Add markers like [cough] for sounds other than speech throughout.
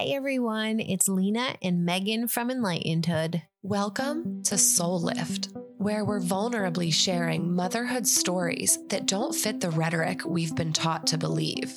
Hey everyone, it's Lena and Megan from Enlightenedhood. Welcome to Soul Lift, where we're vulnerably sharing motherhood stories that don't fit the rhetoric we've been taught to believe.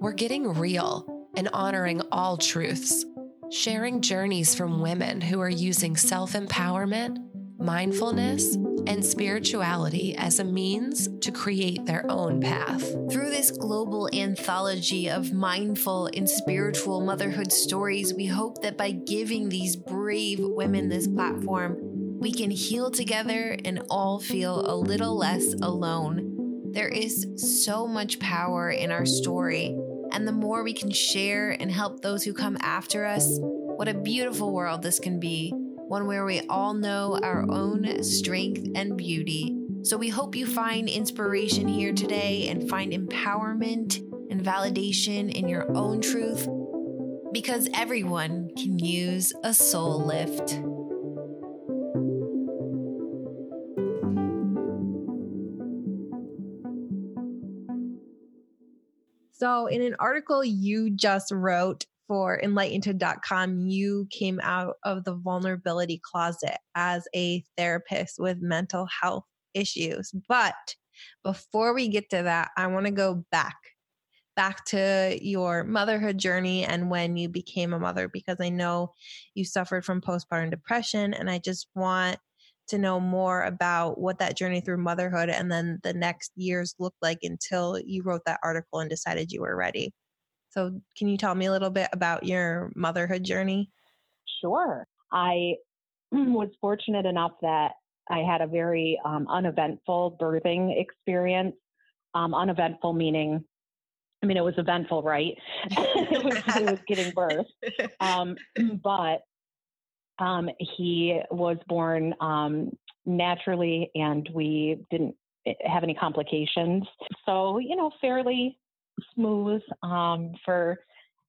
We're getting real and honoring all truths, sharing journeys from women who are using self empowerment, mindfulness, and spirituality as a means to create their own path. Through this global anthology of mindful and spiritual motherhood stories, we hope that by giving these brave women this platform, we can heal together and all feel a little less alone. There is so much power in our story, and the more we can share and help those who come after us, what a beautiful world this can be one where we all know our own strength and beauty. So we hope you find inspiration here today and find empowerment and validation in your own truth because everyone can use a soul lift. So, in an article you just wrote, for enlightened.com, you came out of the vulnerability closet as a therapist with mental health issues. But before we get to that, I want to go back back to your motherhood journey and when you became a mother because I know you suffered from postpartum depression and I just want to know more about what that journey through motherhood and then the next years looked like until you wrote that article and decided you were ready. So, can you tell me a little bit about your motherhood journey? Sure. I [clears throat] was fortunate enough that I had a very um, uneventful birthing experience. Um, uneventful meaning, I mean, it was eventful, right? [laughs] it, was, it, was, getting birth. Um, [laughs] [clears throat] but um, he was born um, naturally and we didn't eh, have any complications. So, you know, fairly smooth um, for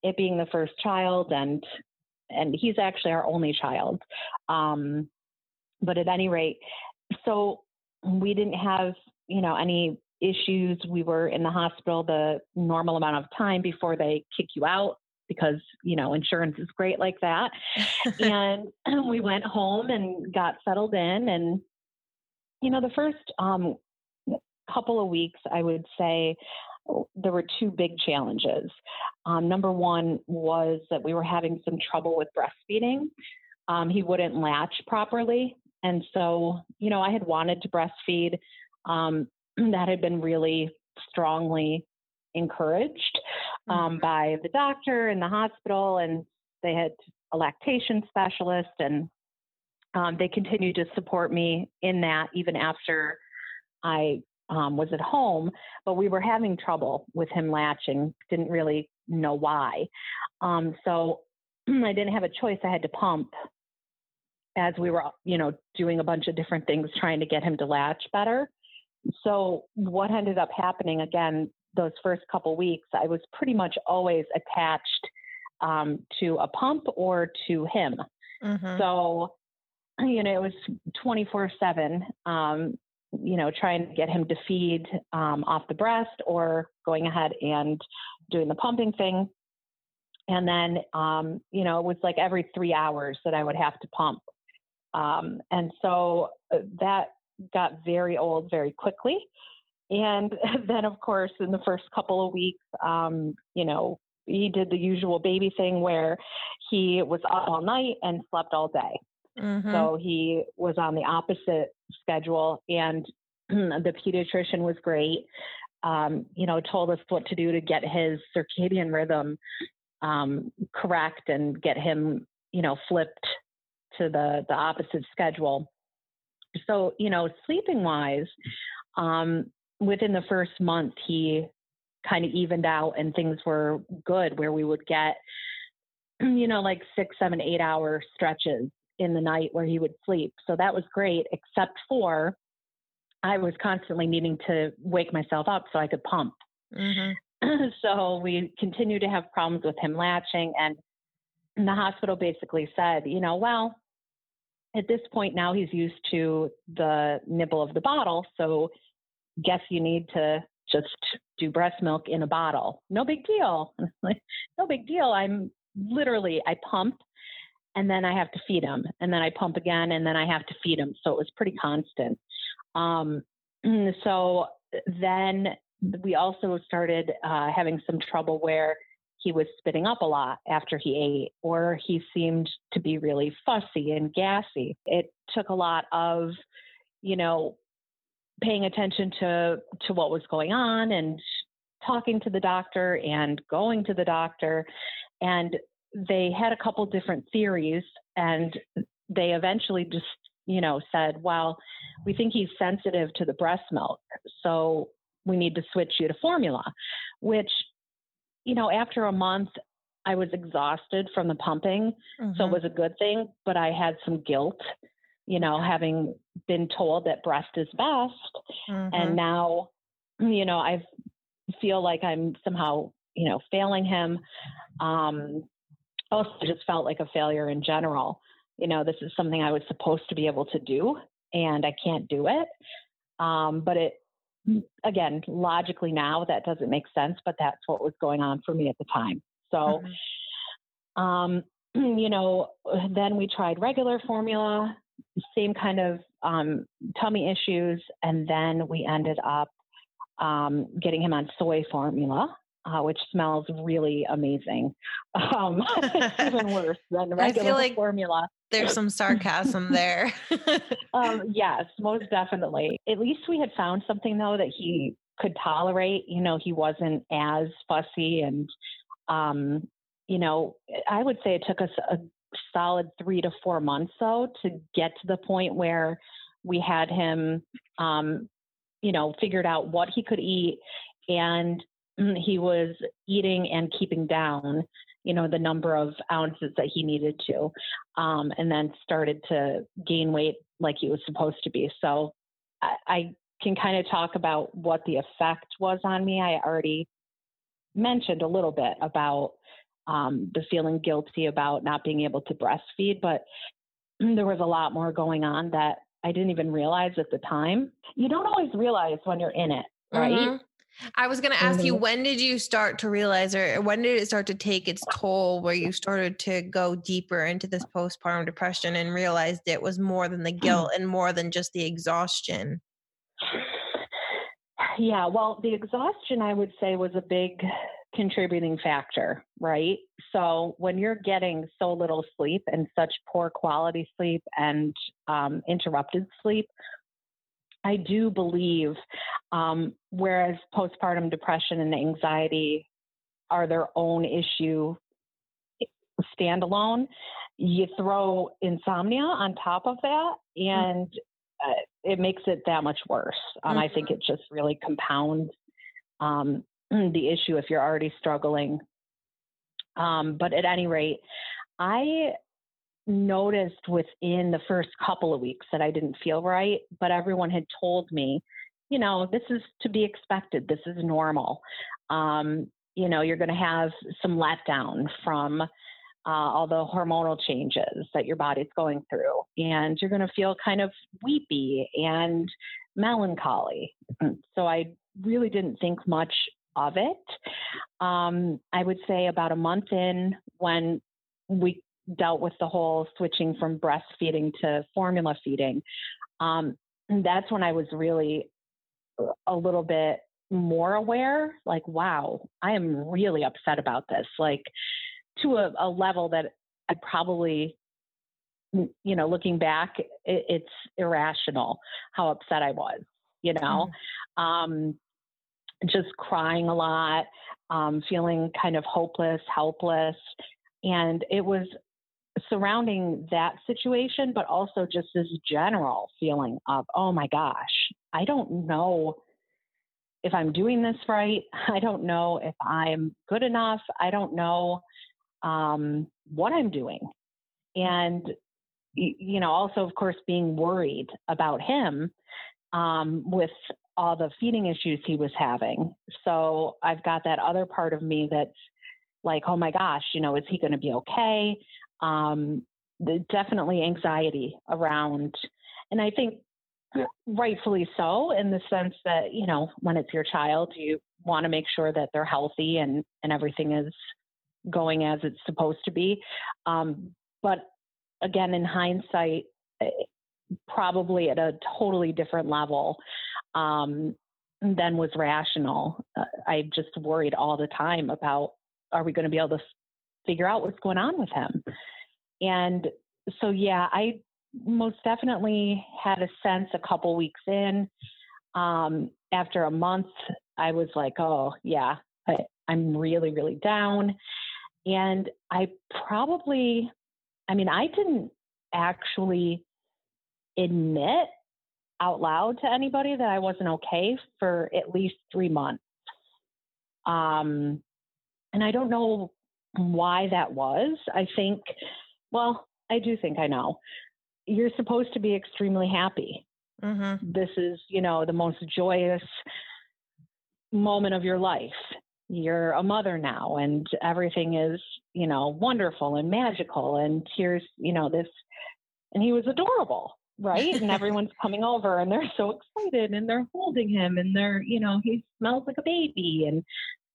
it being the first child, and and he's actually our only child. Um, but at any rate, so we didn't have you know any issues. We were in the hospital the normal amount of time before they kick you out because you know insurance is great like that. [laughs] and [clears throat] we went home and got settled in, and you know the first um, couple of weeks, I would say there were two big challenges. Um, number one was that we were having some trouble with breastfeeding. Um, he wouldn't latch properly. And so, you know, I had wanted to breastfeed. Um, [clears throat] that had been really strongly encouraged um, mm-hmm. by the doctor in the hospital, and they had a lactation specialist, and um, they continued to support me in that even after I um, was at home, but we were having trouble with him latching, didn't really know why. Um, so [clears throat] I didn't have a choice. I had to pump as we were, you know, doing a bunch of different things trying to get him to latch better. So what ended up happening again, those first couple weeks, I was pretty much always attached um, to a pump or to him. Mm-hmm. So, [clears throat] you know, it was 24 seven. Um, you know, trying to get him to feed um, off the breast or going ahead and doing the pumping thing. And then, um, you know, it was like every three hours that I would have to pump. Um, and so uh, that got very old very quickly. And [laughs] then, of course, in the first couple of weeks, um, you know, he did the usual baby thing where he was up all night and slept all day. Mm-hmm. So he was on the opposite schedule, and [clears throat] the pediatrician was great. Um, you know, told us what to do to get his circadian rhythm um, correct and get him, you know, flipped to the the opposite schedule. So, you know, sleeping wise, um, within the first month, he kind of evened out and things were good where we would get, [clears throat] you know, like six, seven, eight hour stretches in the night where he would sleep. So that was great, except for I was constantly needing to wake myself up so I could pump. [clears throat] Mm-hmm. so we continued to have problems with him latching. And the hospital basically said, you know, well, at this point now he's used to the nibble of the bottle. So guess you need to just do breast milk in a bottle. No big deal. [laughs] no big deal. I'm literally I pump and then I have to feed him, and then I pump again, and then I have to feed him. So it was pretty constant. Um, [clears throat] so then we also started uh, having some trouble where he was spitting up a lot after he ate, or he seemed to be really fussy and gassy. It took a lot of, you know, paying attention to to what was going on and talking to the doctor and going to the doctor and they had a couple different theories and they eventually just you know said well we think he's sensitive to the breast milk so we need to switch you to formula which you know after a month i was exhausted from the pumping mm-hmm. so it mm-hmm. was a good thing but i had some guilt you know having been told that breast is best mm-hmm. and now you know i feel like i'm somehow you know failing him um also just felt like a failure in general. You know, this is something I was supposed to be able to do, and I can't do it. Um, but it, again, logically now that doesn't make sense, but that's what was going on for me at the time. So, mm-hmm. um, [clears throat] you know, then we tried regular formula, same kind of um, tummy issues, and then we ended up um, getting him on soy formula uh, which smells really amazing. Um, [laughs] [laughs] even worse than regular I feel like formula. There's some sarcasm there. [laughs] um, yes, most definitely. At least we had found something though that he could tolerate. You know, he wasn't as fussy, and um, you know, I would say it took us a solid three to four months though to get to the point where we had him um, you know, figured out what he could eat and he was eating and keeping down you know the number of ounces that he needed to um, and then started to gain weight like he was supposed to be. So i, I can kind of talk about what the effect was on me. I already mentioned a little bit about um, the feeling guilty about not being able to breastfeed but there was a lot more going on that i didn't even realize at the time. You don't always realize when you're in it right? Mm-hmm. I was going to ask you, mm-hmm. when did you start to realize, or when did it start to take its toll where you started to go deeper into this postpartum depression and realized it was more than the guilt and more than just the exhaustion? Yeah, well, the exhaustion, I would say, was a big contributing factor, right? So when you're getting so little sleep and such poor quality sleep and um, interrupted sleep, I do believe, um, whereas postpartum depression and anxiety are their own issue standalone, you throw insomnia on top of that, mm. and uh, it makes it that much worse. Um, mm-hmm. I think mm-hmm. it just really compounds um, [clears throat] the issue if you're already struggling. Um, but at any rate, I noticed within the first couple of weeks that I didn't feel right, but everyone had told me, you know, this is to be expected. This is normal. Um, you know, you're going to have some letdown from uh, all the hormonal changes that your body's going through, and you're going to feel kind of weepy and melancholy. So I really didn't think much of it. Um, I would say about a month in, when we dealt with the whole switching from breastfeeding to formula feeding, um, that's when I was really a little bit more aware like, wow, I am really upset about this. Like, to a, a level that I probably, you know, looking back, it, it's irrational how upset I was, you know. Mm. Um, just crying a lot, um, feeling kind of hopeless, helpless. And it was surrounding that situation, but also just this general feeling of, oh my gosh, I don't know if I'm doing this right. [laughs] I don't know if I'm good enough. I don't know um, what I'm doing. And, you know, also, of course, being worried about him um, with all the feeding issues he was having. So I've got that other part of me that's like, oh my gosh, you know, is he going to be okay? Um, the, definitely anxiety around, and I think rightfully so in the sense that you know when it's your child you want to make sure that they're healthy and and everything is going as it's supposed to be. Um, but again, in hindsight, eh, probably at a totally different level um, than was rational. Uh, I just worried all the time about are we going to be able to figure out what's going on with him? And so, yeah, I most definitely had a sense a couple weeks in. Um, after a month, I was like, oh, yeah, I, I'm really, really down. And I probably, I mean, I didn't actually admit out loud to anybody that I wasn't okay for at least three months. Um, and I don't know why that was. I think, well, I do think I know. You're supposed to be extremely happy. Mm-hmm. This is, you know, the most joyous moment of your life. You're a mother now, and everything is, you know, wonderful and magical. And here's, you know, this. And he was adorable right? and [laughs] everyone's coming over and they're so excited and they're holding him and they're, you know, he smells like a baby and,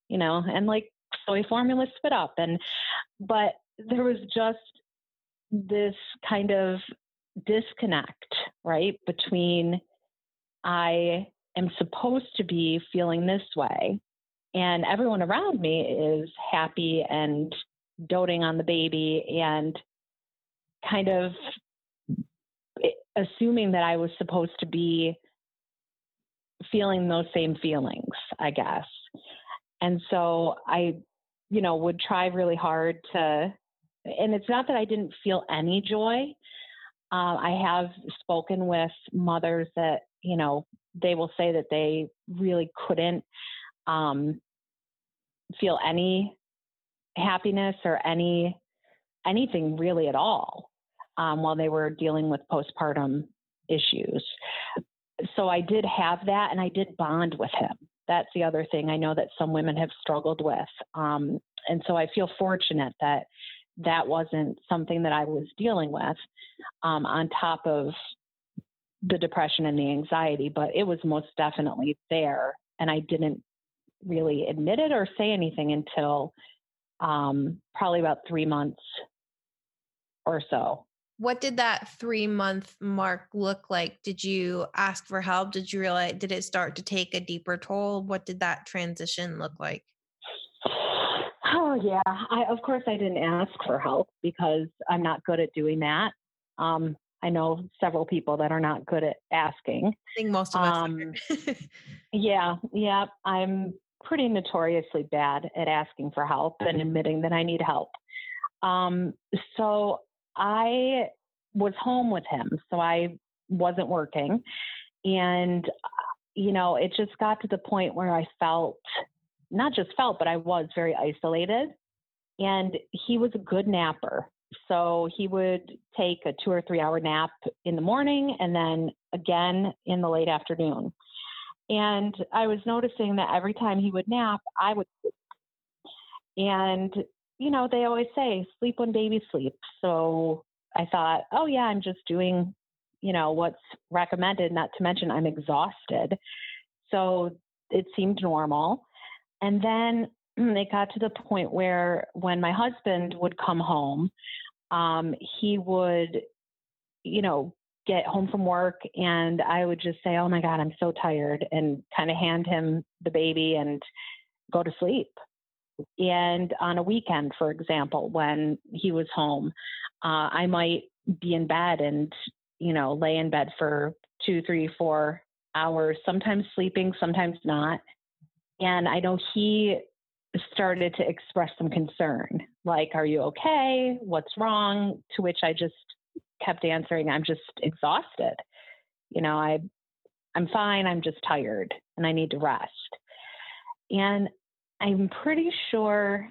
you know, and like soy formula spit up. And, but there was just this kind of disconnect, right? Between I am supposed to be feeling this way and everyone around me is happy and doting on the baby and kind of assuming that I was supposed to be feeling those same feelings, I guess. And so I, you know, would try really hard to, and it's not that I didn't feel any joy. Uh, I have spoken with mothers that, you know, they will say that they really couldn't um, feel any happiness or any anything really at all um, while they were dealing with postpartum issues. So I did have that and I did bond with him. That's the other thing I know that some women have struggled with. Um, and so I feel fortunate that that wasn't something that I was dealing with um, on top of the depression and the anxiety, but it was most definitely there. And I didn't really admit it or say anything until um, probably about three months or so what did that three month mark look like? Did you ask for help? Did you realize did it start to take a deeper toll? What did that transition look like? Oh yeah. I of course i didn't ask for help because i'm not good at doing that. Um, i know several people that are not good at asking. I think most of us um, [laughs] yeah yeah. I'm pretty notoriously bad at asking for help and admitting that i need help. Um, so I was home with him, so I wasn't working. And, you know, it just got to the point where I felt, not just felt, but I was very isolated. And he was a good napper. So he would take a two or three hour nap in the morning and then again in the late afternoon. And I was noticing that every time he would nap, I would. And you know, they always say sleep when baby sleeps. So I thought, oh, yeah, I'm just doing, you know, what's recommended, not to mention I'm exhausted. So it seemed normal. And then it got to the point where when my husband would come home, um, he would, you know, get home from work and I would just say, oh my God, I'm so tired, and kind of hand him the baby and go to sleep. And on a weekend, for example, when he was home, uh, I might be in bed and, you know, lay in bed for two, three, four hours, sometimes sleeping, sometimes not. And I know he started to express some concern like, Are you okay? What's wrong? To which I just kept answering, I'm just exhausted. You know, I, I'm fine. I'm just tired and I need to rest. And I'm pretty sure,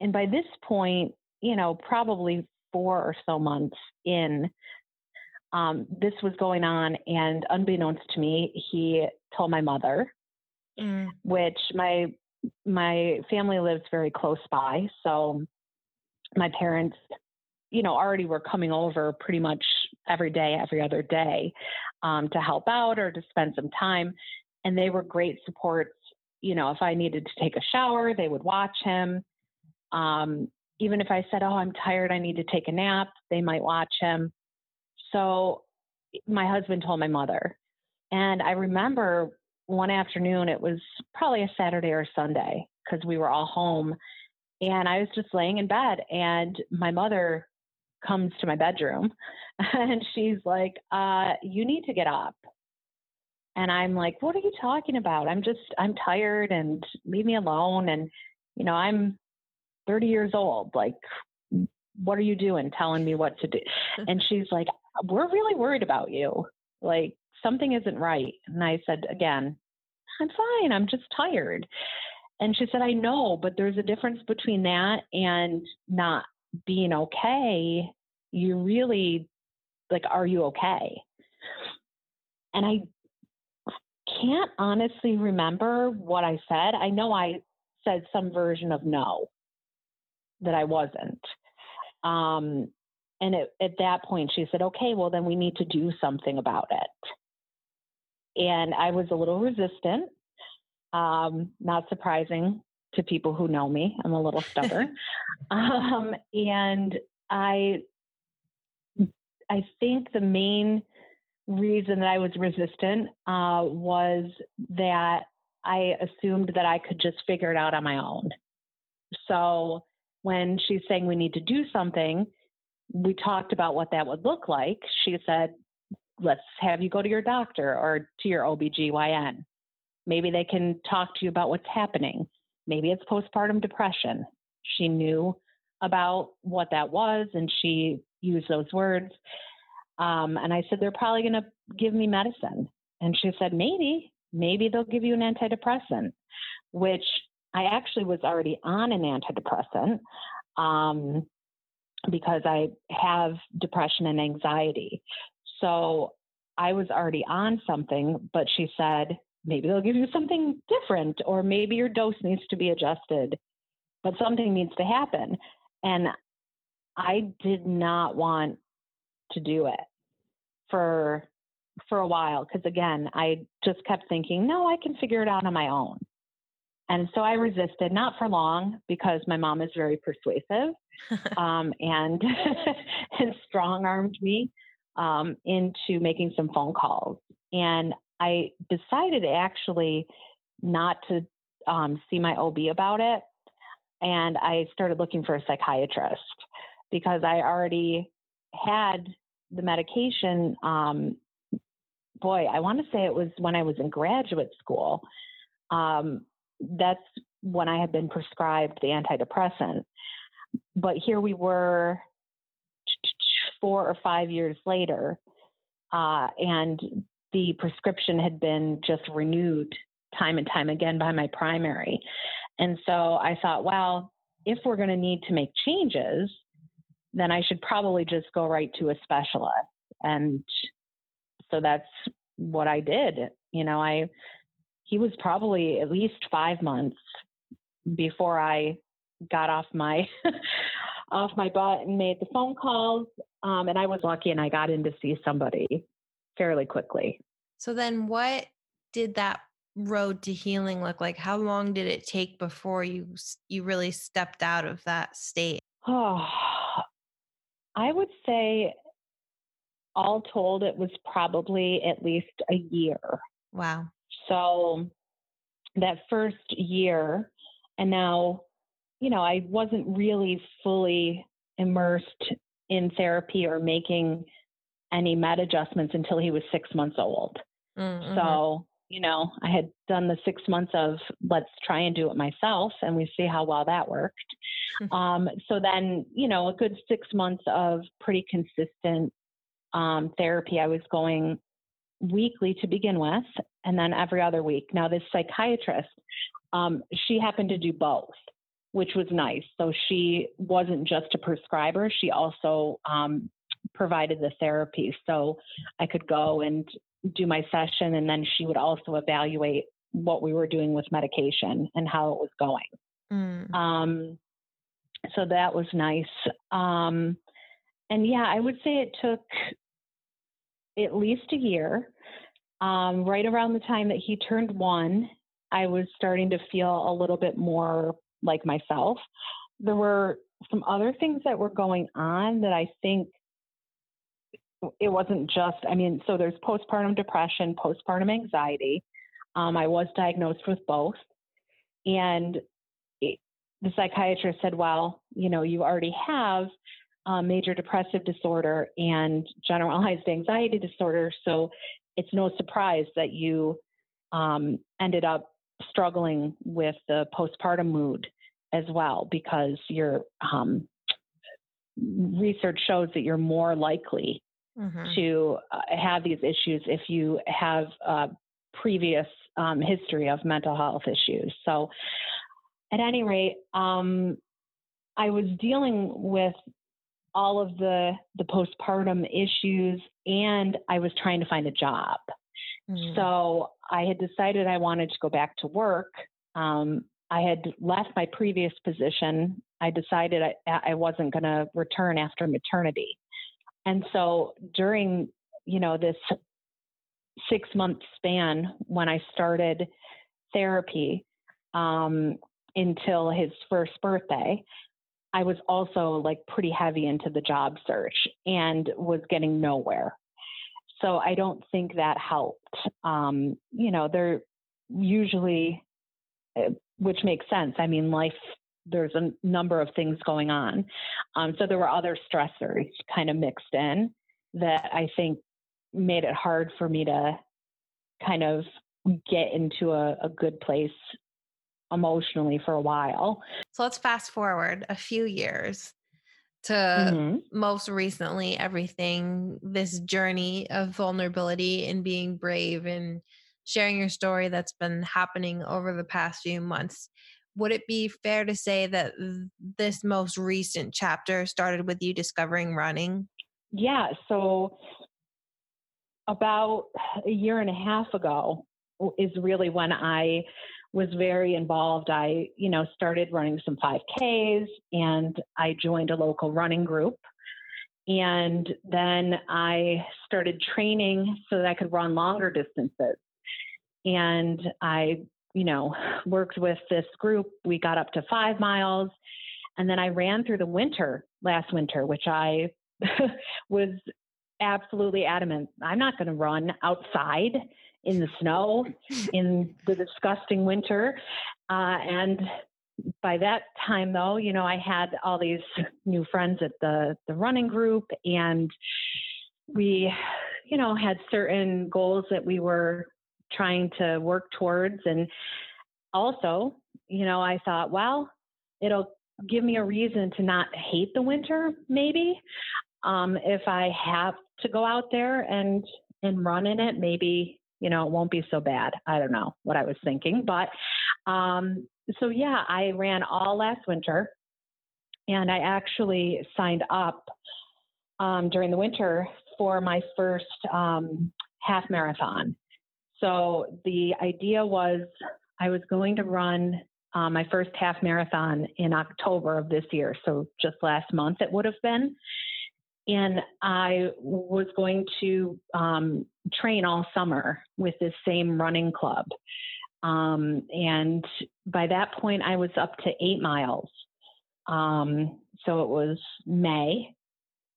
and by this point, you know, probably four or so months in, um, this was going on, and unbeknownst to me, he told my mother, mm. which my my family lives very close by, so my parents, you know, already were coming over pretty much every day, every other day, um, to help out or to spend some time, and they were great supports you know, if I needed to take a shower, they would watch him. Um, even if I said, Oh, I'm tired, I need to take a nap, they might watch him. So my husband told my mother. And I remember one afternoon, it was probably a Saturday or Sunday because we were all home. And I was just laying in bed, and my mother comes to my bedroom [laughs] and she's like, uh, You need to get up. And I'm like, What are you talking about? I'm just, I'm tired and leave me alone. And, you know, I'm 30 years old. Like, what are you doing telling me what to do? [laughs] And she's like, We're really worried about you. Like, something isn't right. And I said, Again, I'm fine. I'm just tired. And she said, I know, but there's a difference between that and not being okay. You really, like, are you okay? And I can't honestly remember what I said. I know I said some version of no, that I wasn't. Um, and it, at that point, she said, okay, well, then we need to do something about it. And I was a little resistant, um, not surprising to people who know me. I'm a little stubborn. [laughs] um, and I, I think the main reason that I was resistant uh, was that I assumed that I could just figure it out on my own. So when she's saying we need to do something, we talked about what that would look like. She said, let's have you go to your doctor or to your OBGYN. Maybe they can talk to you about what's happening. Maybe it's postpartum depression. She knew about what that was and she used those words. Um, and I said, they're probably going to give me medicine. And she said, maybe, maybe they'll give you an antidepressant, which I actually was already on an antidepressant um, because I have depression and anxiety. So I was already on something, but she said, maybe they'll give you something different, or maybe your dose needs to be adjusted, but something needs to happen. And I did not want to do it for for a while because again i just kept thinking no i can figure it out on my own and so I resisted, not for long, because my mom is very persuasive [laughs] um, and [laughs] and strong armed me um, into making some phone calls. And I decided actually not to um, see my OB about it. And I started looking for a psychiatrist because I already had the medication. Um, boy, I want to say it was when I was in graduate school. Um, that's when I had been prescribed the antidepressant. But here we were four or five years later, uh, and the prescription had been just renewed time and time again by my primary. And so I thought, well, if we're going to need to make changes, then I should probably just go right to a specialist. And so that's what I did. You know, I he was probably at least five months before I got off my off my butt and made the phone calls. Um, and I was lucky and I got in to see somebody fairly quickly. So then what did that road to healing look like? How long did it take before you you really stepped out of that state? Oh, I would say all told it was probably at least a year. Wow. So that first year, and now, you know, I wasn't really fully immersed in therapy or making any med adjustments until he was six months old. Mm-hmm. So, you know, I had done the six months of let's try and do it myself, and we see how well that worked. Mm-hmm. [laughs] Um, so then, you know, a good six months of pretty consistent um, therapy. I was going weekly to begin with, and then every other week. Now, this psychiatrist, um, she happened to do both, which was nice. So she wasn't just a prescriber, she also um, provided the therapy. So I could go and do my session, and then she would also evaluate what we were doing with medication and how it was going. Mm. Um, so that was nice. Um, and yeah, I would say it took at least a year. Um, right around the time that he turned one, I was starting to feel a little bit more like myself. there were some other things that were going on that I think it wasn't just, I mean, so there's postpartum depression, postpartum anxiety. Um, I was diagnosed with both. And it, the psychiatrist said, well, you know, you already have major depressive disorder and generalized anxiety disorder. So it's no surprise that you um, ended up struggling with the postpartum mood as well because your um, research shows that you're more likely mm-hmm. to uh, have these issues if you have a previous um, history of mental health issues. So, at any rate, um, I was dealing with all of the the postpartum issues, and I was trying to find a job. Mm. So I had decided I wanted to go back to work. Um, I had left my previous position. I decided I, I wasn't going to return after maternity. And so during, you know, this six month span when I started therapy um, until his first birthday, I was also like pretty heavy into the job search and was getting nowhere. So I don't think that helped. Um, you know, they're usually, eh, which makes sense. I mean, life, there's a number of things going on. Um, so there were other stressors kind of mixed in that I think made it hard for me to kind of get into a, a good place emotionally for a while. So let's fast forward a few years to mm-hmm. most recently everything this journey of vulnerability and being brave and sharing your story that's been happening over the past few months would it be fair to say that this most recent chapter started with you discovering running yeah so about a year and a half ago is really when i was very involved. I, you know, started running some 5Ks and I joined a local running group. And then I started training so that I could run longer distances. And I, you know, [sighs] worked with this group. We got up to five miles. And then I ran through the winter last winter, which I [laughs] was absolutely adamant I'm not going to run outside in the snow [laughs] in the disgusting winter. Uh, and by that time, though, you know, I had all these new friends at the, the running group, and we, [sighs] you know, had certain goals that we were trying to work towards. And also, you know, I thought, well, it'll give me a reason to not hate the winter, maybe. Um, if I have to go out there and and run in it, maybe you know, it won't be so bad. I don't know what I was thinking. But um, so, yeah, I ran all last winter and I actually signed up um, during the winter for my first um, half marathon. So the idea was I was going to run uh, my first half marathon in October of this year. So just last month it would have been and I was going to um, train all summer with this same running club. Um, and by that point, I was up to eight miles. Um, so it was May,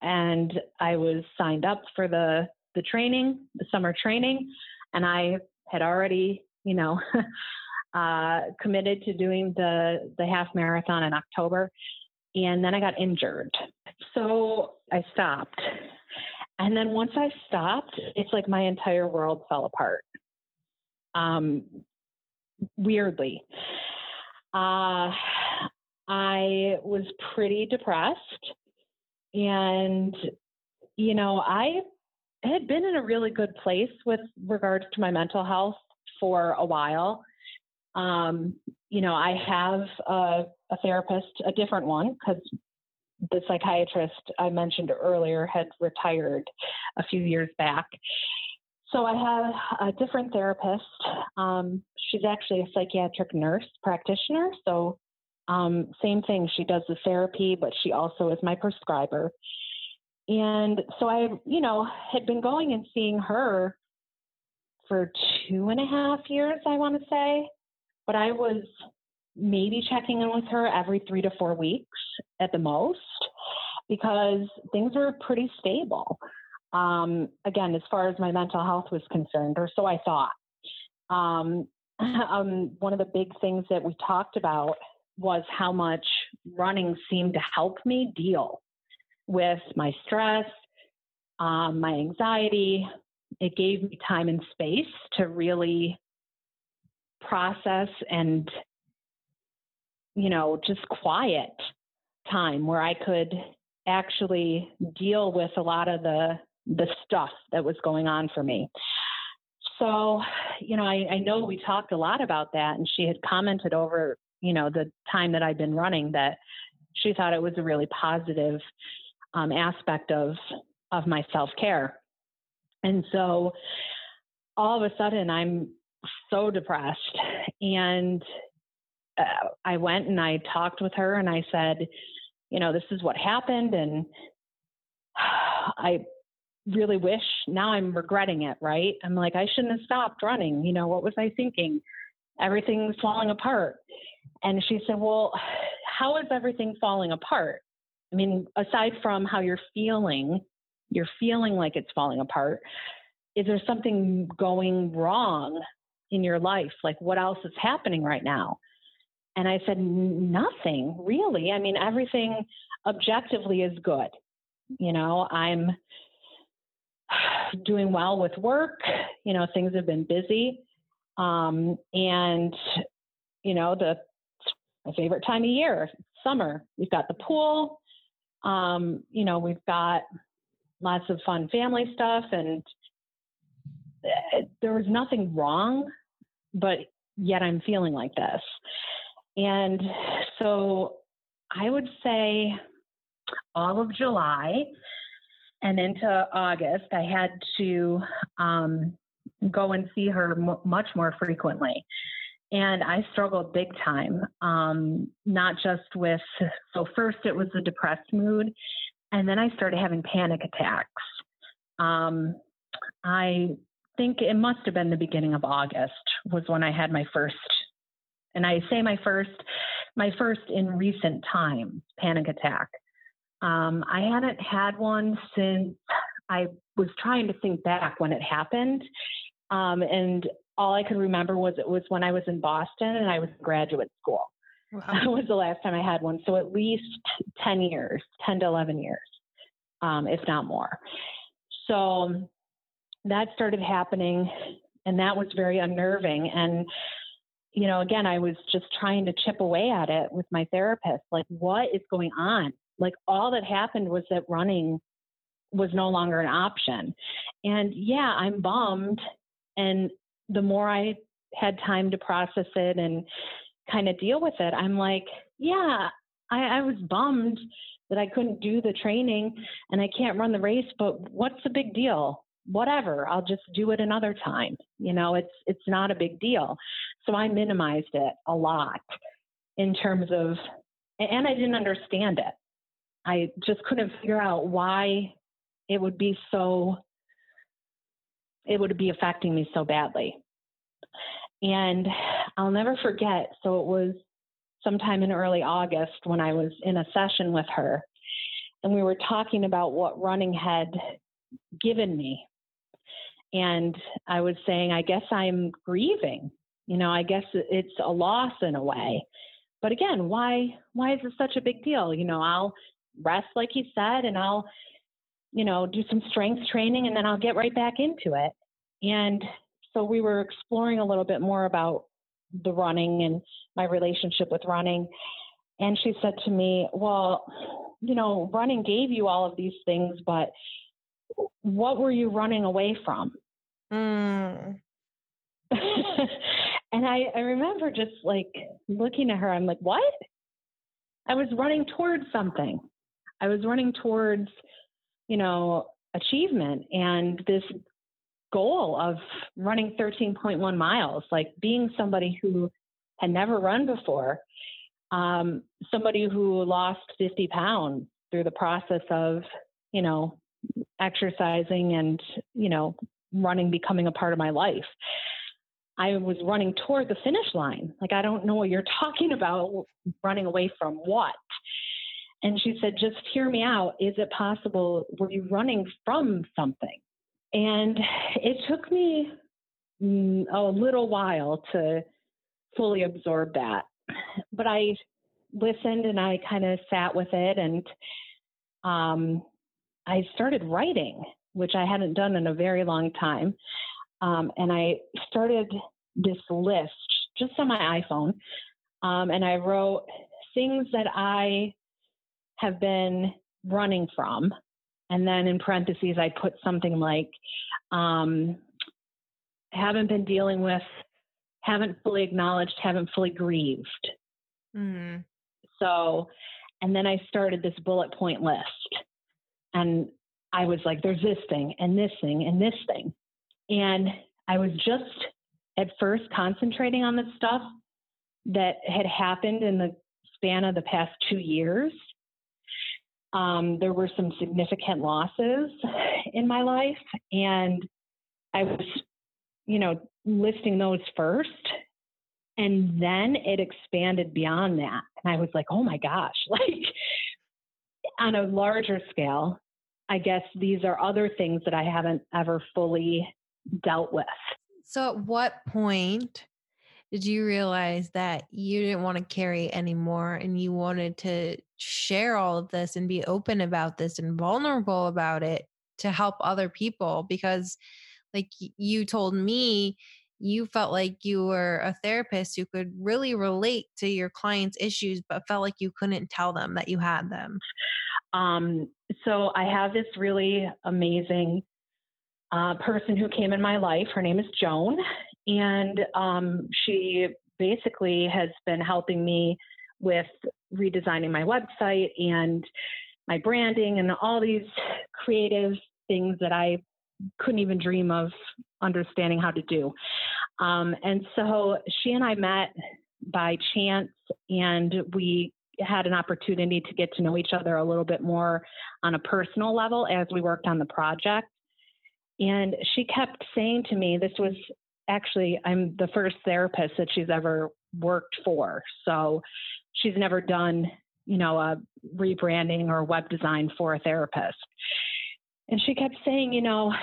and I was signed up for the the training, the summer training, and I had already, you know, [laughs] uh, committed to doing the the half marathon in October and then I got injured. So I stopped. And then once I stopped, it's like my entire world fell apart. Um, weirdly. Uh, I was pretty depressed. And, you know, I had been in a really good place with regards to my mental health for a while. Um, you know, I have a, a therapist, a different one, because the psychiatrist I mentioned earlier had retired a few years back. So I have a different therapist. Um, she's actually a psychiatric nurse practitioner. So um, same thing. She does the therapy, but she also is my prescriber. And so I, you know, had been going and seeing her for two and a half years, I want to say but I was maybe checking in with her every three to four weeks at the most because things were pretty stable. Um, again, as far as my mental health was concerned, or so I thought. Um, [laughs] um, one of the big things that we talked about was how much running seemed to help me deal with my stress, um, my anxiety. It gave me time and space to really process and, you know, just quiet time where I could actually deal with a lot of the the stuff that was going on for me. So, you know, I, I know we talked a lot about that, and she had commented over, you know, the time that I'd been running that she thought it was a really positive um, aspect of of my self care. And so, all of a sudden, I'm so depressed, and uh, I went and I talked with her, and I said, you know, this is what happened. And I really wish now I'm regretting it, right? I'm like, I shouldn't have stopped running. You know, what was I thinking? Everything's falling apart. And she said, Well, how is everything falling apart? I mean, aside from how you're feeling, you're feeling like it's falling apart. Is there something going wrong in your life? Like, what else is happening right now? And I said, nothing really. I mean, everything objectively is good. You know, I'm [sighs] doing well with work. You know, things have been busy. Um, and, you know, the my favorite time of year, summer. We've got the pool. Um, you know, we've got lots of fun family stuff, and eh, there was nothing wrong, but yet I'm feeling like this. And so I would say all of July and into August, I had to um, go and see her m- much more frequently. And I struggled big time, um, not just with, so first it was the depressed mood, and then I started having panic attacks. Um, I think it must have been the beginning of August was when I had my first and I say my first, my first in recent times panic attack. Um, I hadn't had one since I was trying to think back when it happened. Um, and all I could remember was it was when I was in Boston and I was in graduate school. Wow. That was the last time I had one. So at least 10 years, 10 to 11 years, um, if not more. So that started happening and that was very unnerving. And you know, again, I was just trying to chip away at it with my therapist. Like, what is going on? Like, all that happened was that running was no longer an option. And yeah, I'm bummed. And the more I had time to process it and kind of deal with it, I'm like, yeah, I, I was bummed that I couldn't do the training and I can't run the race, but what's the big deal? whatever i'll just do it another time. You know it's it's not a big deal. So i minimized it a lot in terms of and i didn't understand it. I just couldn't figure out why it would be so it would be affecting me so badly and i'll never forget so it was sometime in early august when i was in a session with her and we were talking about what running had given me and I was saying, I guess I'm grieving. You know, I guess it's a loss in a way. But again, why why is this such a big deal? You know, I'll rest like he said, and I'll, you know, do some strength training, and then I'll get right back into it. And so we were exploring a little bit more about the running and my relationship with running. And she said to me, Well, you know, running gave you all of these things, but what were you running away from? Mm. [laughs] and I, I remember just like looking at her, I'm like, what? I was running towards something. I was running towards, you know, achievement and this goal of running 13.1 miles, like being somebody who had never run before, um, somebody who lost 50 pounds through the process of, you know, exercising and, you know, running becoming a part of my life. I was running toward the finish line. Like, I don't know what you're [laughs] talking about, running away from what? And she said, just hear me out. Is it possible, were you running from something? And it took me mm, a little while to fully absorb that. But I listened and I kind of sat with it and um, I started writing, which I hadn't done in a very long time. Um, and I started this list just on my iPhone. Um, and I wrote things that I have been running from. And then in parentheses, I put something like, um, haven't been dealing with, haven't fully acknowledged, haven't fully grieved. Mm-hmm. So, and then I started this bullet point list. And I was like, there's this thing and this thing and this thing. And I was just at first concentrating on the stuff that had happened in the span of the past two years. Um, there were some significant losses in my life, and I was, you know, listing those first. And then it expanded beyond that. And I was like, oh my gosh, [laughs] like on a larger scale, I guess these are other things that I haven't ever fully dealt with. So, at what point did you realize that you didn't want to carry anymore and you wanted to share all of this and be open about this and vulnerable about it to help other people? Because, like you told me, you felt like you were a therapist who could really relate to your clients' issues, but felt like you couldn't tell them that you had them. Um, so I have this really amazing uh, person who came in my life. Her name is Joan, and um, she basically has been helping me with redesigning my website and my branding and all these creative things that I couldn't even dream of understanding how to do. Um, and so she and I met by chance, and we had an opportunity to get to know each other a little bit more on a personal level as we worked on the project. And she kept saying to me, this was actually, I'm the first therapist that she's ever worked for. So she's never done, you know, a rebranding or web design for a therapist. And she kept saying, you know,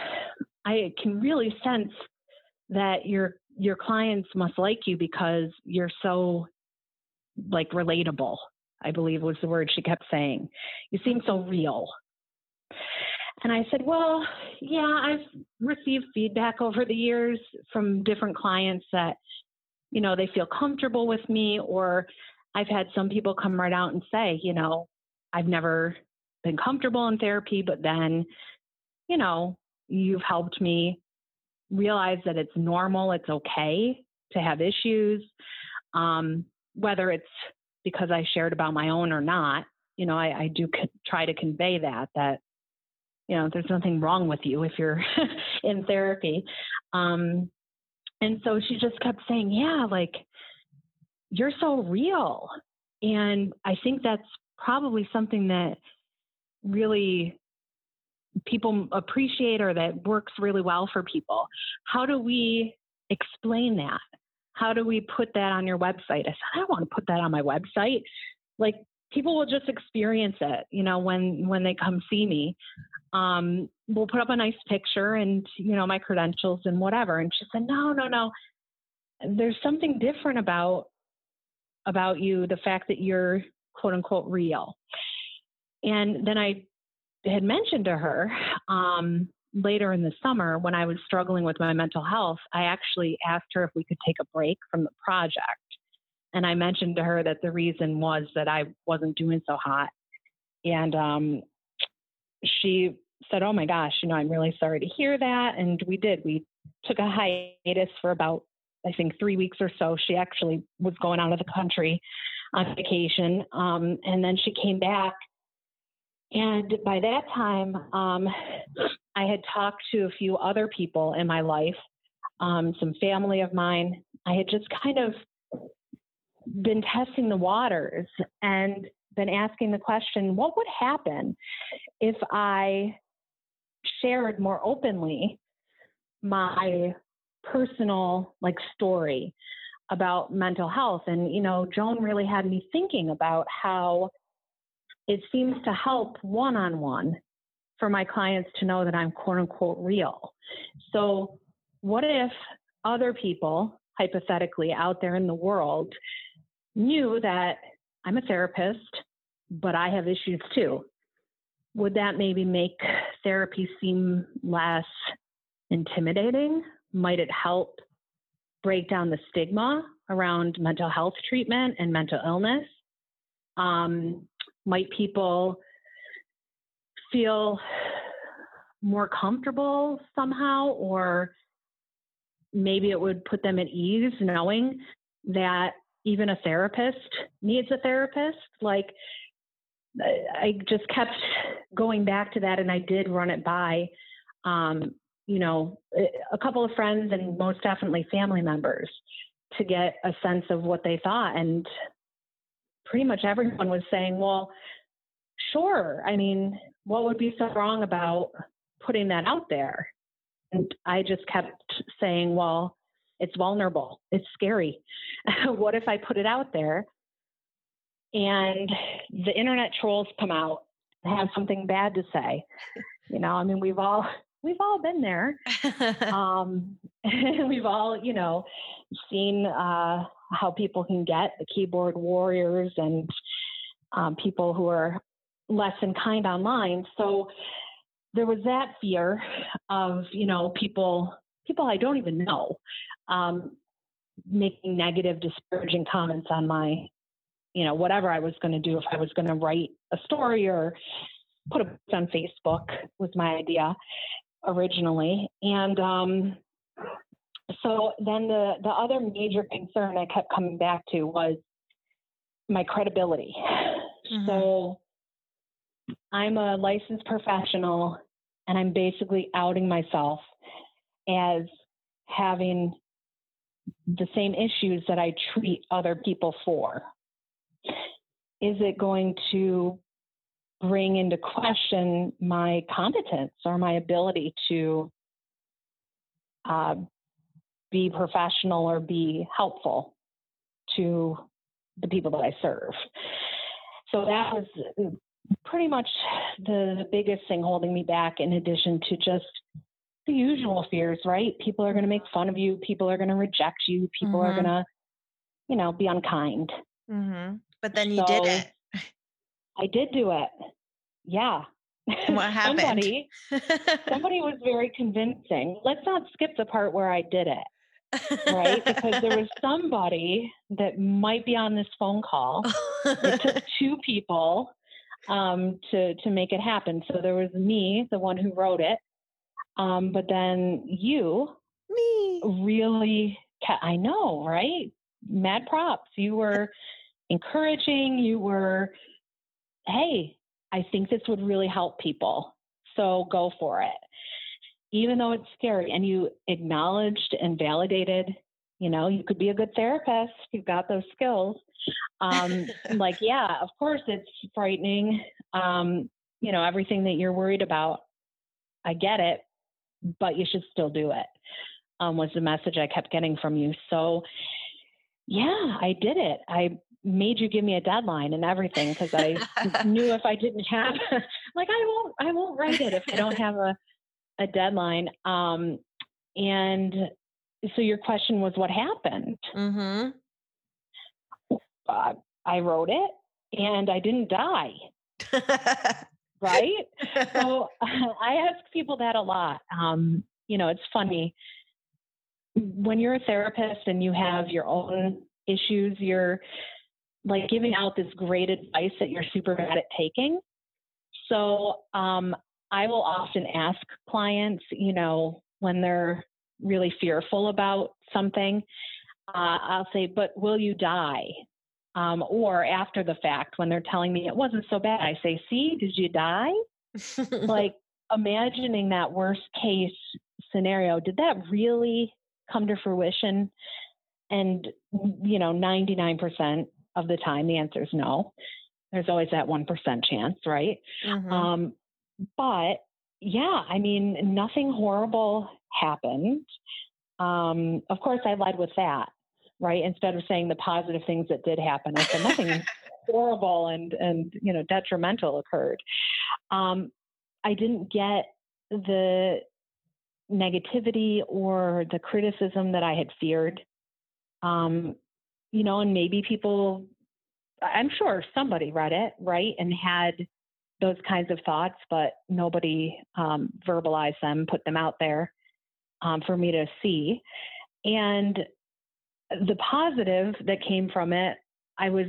I can really sense that your your clients must like you because you're so like relatable I believe was the word she kept saying. You seem so real. And I said, Well, yeah, I've received feedback over the years from different clients that, you know, they feel comfortable with me, or I've had some people come right out and say, you know, I've never been comfortable in therapy, but then, you know, you've helped me realize that it's normal, it's okay to have issues. Um, whether it's because I shared about my own or not, you know, I, I do c- try to convey that, that, you know, there's nothing wrong with you if you're [laughs] in therapy. Um, and so she just kept saying, yeah, like, you're so real. And I think that's probably something that really people appreciate or that works really well for people. How do we explain that? how do we put that on your website? I said, I don't want to put that on my website. Like people will just experience it, you know, when when they come see me. Um, we'll put up a nice picture and you know my credentials and whatever. And she said, No, no, no. There's something different about about you, the fact that you're quote unquote real. And then I had mentioned to her um, later in the summer, when I was struggling with my mental health, I actually asked her if we could take a break from the project. And I mentioned to her that the reason was that I wasn't doing so hot. And um, she said, Oh my gosh, you know, I'm really sorry to hear that. And we did. We took a hiatus for about, I think, three weeks or so. She actually was going out of the country on vacation. Um, and then she came back and by that time, um, I had talked to a few other people in my life, um, some family of mine. I had just kind of been testing the waters and been asking the question what would happen if I shared more openly my personal like story about mental health. And, you know, Joan really had me thinking about how it seems to help one on one for my clients to know that I'm quote unquote real. So, what if other people, hypothetically, out there in the world knew that I'm a therapist, but I have issues too? Would that maybe make therapy seem less intimidating? Might it help break down the stigma around mental health treatment and mental illness? Um, might people feel more comfortable somehow, or maybe it would put them at ease knowing that even a therapist needs a therapist? Like, I just kept going back to that, and I did run it by um, you know, a couple of friends and most definitely family members to get a sense of what they thought. And pretty much everyone was saying, well, sure. I mean, what would be so wrong about putting that out there? And I just kept saying, well, it's vulnerable, it's scary. [laughs] what if I put it out there and the internet trolls come out and have something bad to say? You know, I mean, we've all we've all been there. [laughs] um, [laughs] we've all, you know, seen uh, how people can get the keyboard warriors and um, people who are less than kind online. So there was that fear of, you know, people people I don't even know um, making negative, disparaging comments on my, you know, whatever I was going to do if I was going to write a story or put a post on Facebook was my idea originally. And um, so then the, the other major concern I kept coming back to was my credibility. Mm-hmm. So I'm a licensed professional and I'm basically outing myself as having the same issues that I treat other people for. Is it going to bring into question my competence or my ability to uh, be professional or be helpful to the people that I serve. So that was pretty much the, the biggest thing holding me back, in addition to just the usual fears, right? People are going to make fun of you, people are going to reject you, people mm-hmm. are going to, you know, be unkind. Mm-hmm. But then you so, did it. I did do it. Yeah. What [laughs] happened? somebody, somebody was very convincing. Let's not skip the part where I did it. right? Because there was [laughs] somebody that might be on this phone call. it took [laughs] two people um, to to make it happen. So there was me, the one who wrote it, um, but then you, me, really. I know, right? Mad props. You were encouraging. You were, hey, I think this would really help people. So go for it. Even though it's scary and you acknowledged and validated, you know, you could be a good therapist. You've got those skills. Um, [laughs] like, yeah, of course it's frightening. Um, you know, everything that you're worried about, I get it, but you should still do it. Um, was the message I kept getting from you. So, yeah, I did it. I made you give me a deadline and everything because I [laughs] knew if I didn't have [laughs] like I won't I won't write it if I don't have a a deadline. Um, and so your question was what happened? Mm-hmm. Uh, I wrote it and I didn't die. [laughs] right? [laughs] So [laughs] I ask people that a lot. Um, you know, it's funny when you're a therapist and you have your own issues, you're like giving out this great advice that you're super bad at taking. So um, I will often ask clients, you know, when they're really fearful about something, uh, I'll say, but will you die? Um, or after the fact, when they're telling me it wasn't so bad, I say, see, did you die? [laughs] like imagining that worst case scenario, did that really come to fruition? And, you know, 99% of the time, the answer is no. There's always that 1% chance, right? Mm-hmm. Um, but yeah, I mean, nothing horrible happened. Um, of course, I led with that, right? Instead of saying the positive things that did happen, I said nothing [laughs] horrible and and you know detrimental occurred. Um, I didn't get the negativity or the criticism that I had feared. Um, you know, and maybe people, I'm sure somebody read it, right, and had those kinds of thoughts, but nobody um, verbalized them, put them out there um, for me to see. And the positive that came from it, I was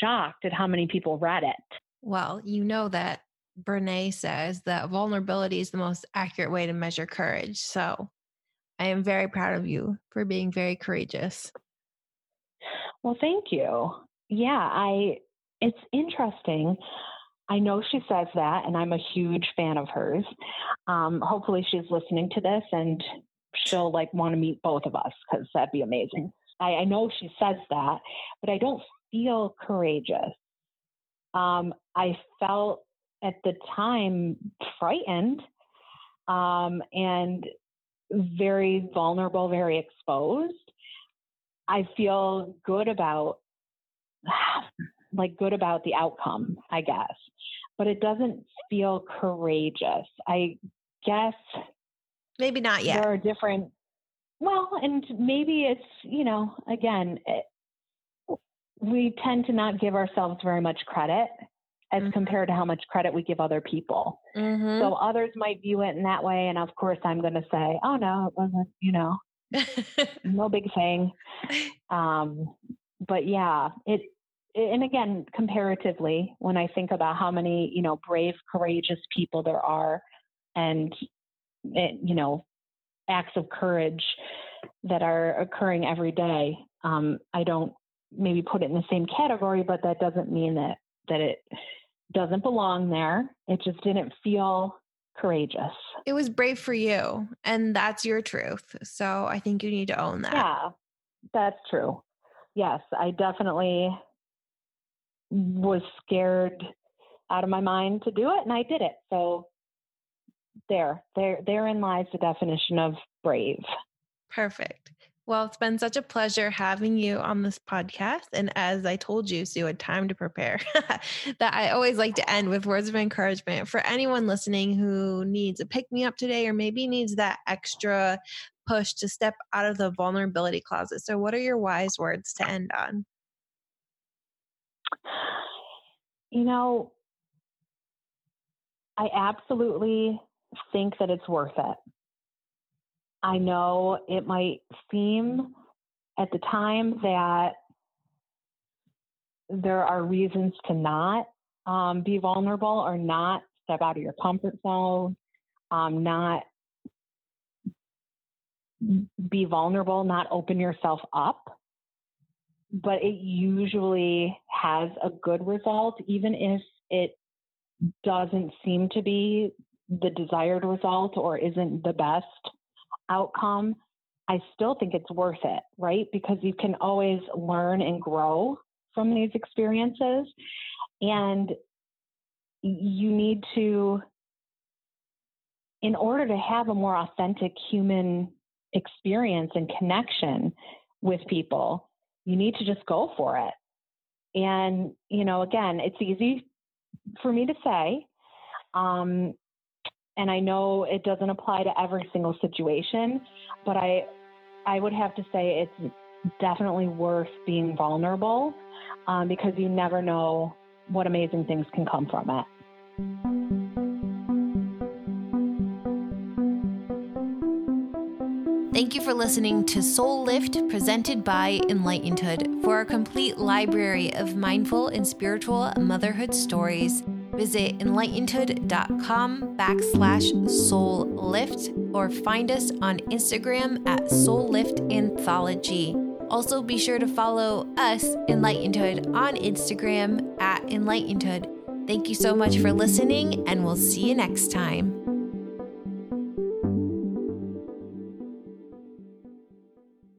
shocked at how many people read it. Well, you know that Brene says that vulnerability is the most accurate way to measure courage. So I am very proud of you for being very courageous. Well, thank you. Yeah, I it's interesting. I know she says that, and I'm a huge fan of hers. Um, hopefully, she's listening to this and she'll like want to meet both of us because that'd be amazing. I, I know she says that, but I don't feel courageous. Um, I felt at the time frightened um, and very vulnerable, very exposed. I feel good about [sighs] like good about the outcome, I guess, but it doesn't feel courageous. I guess maybe not yet. There are different well, and maybe it's, you know, again, it, we tend to not give ourselves very much credit as mm-hmm. compared to how much credit we give other people. Mm-hmm. So others might view it in that way. And of course, I'm going to say, oh, no, it wasn't, you know, [laughs] no big thing. Um, but yeah, it, and again, comparatively, when I think about how many, you know, brave, courageous people there are and, it, you know, acts of courage that are occurring every day, um, I don't maybe put it in the same category, but that doesn't mean that that it doesn't belong there. It just didn't feel courageous. It was brave for you, and that's your truth. So I think you need to own that. Yeah, that's true. Yes, I definitely was scared out of my mind to do it, and I did it. So there, there, therein lies the definition of brave. Perfect. Well, it's been such a pleasure having you on this podcast. And as I told you, Sue, had time to prepare, [laughs] that I always like to end with words of encouragement for anyone listening who needs a pick me up today or maybe needs that extra push to step out of the vulnerability closet. So, what are your wise words to end on? You know, I absolutely think that it's worth it. I know it might seem at the time that there are reasons to not um, be vulnerable or not step out of your comfort zone, um, not be vulnerable, not open yourself up. But it usually has a good result, even if it doesn't seem to be the desired result or isn't the best outcome, I still think it's worth it, right? Because you can always learn and grow from these experiences. And you need to, in order to have a more authentic human experience and connection with people, you need to just go for it. And, you know, again, it's easy for me to say. Um, and I know it doesn't apply to every single situation, but I I would have to say it's definitely worth being vulnerable um, because you never know what amazing things can come from it. Thank you for listening to Soul Lift presented by Enlightenedhood. For a complete library of mindful and spiritual motherhood stories, Visit enlightenedhood.com backslash soul lift or find us on Instagram at soul lift anthology. Also, be sure to follow us, Enlightenedhood, on Instagram at Enlightenedhood. Thank you so much for listening, and we'll see you next time.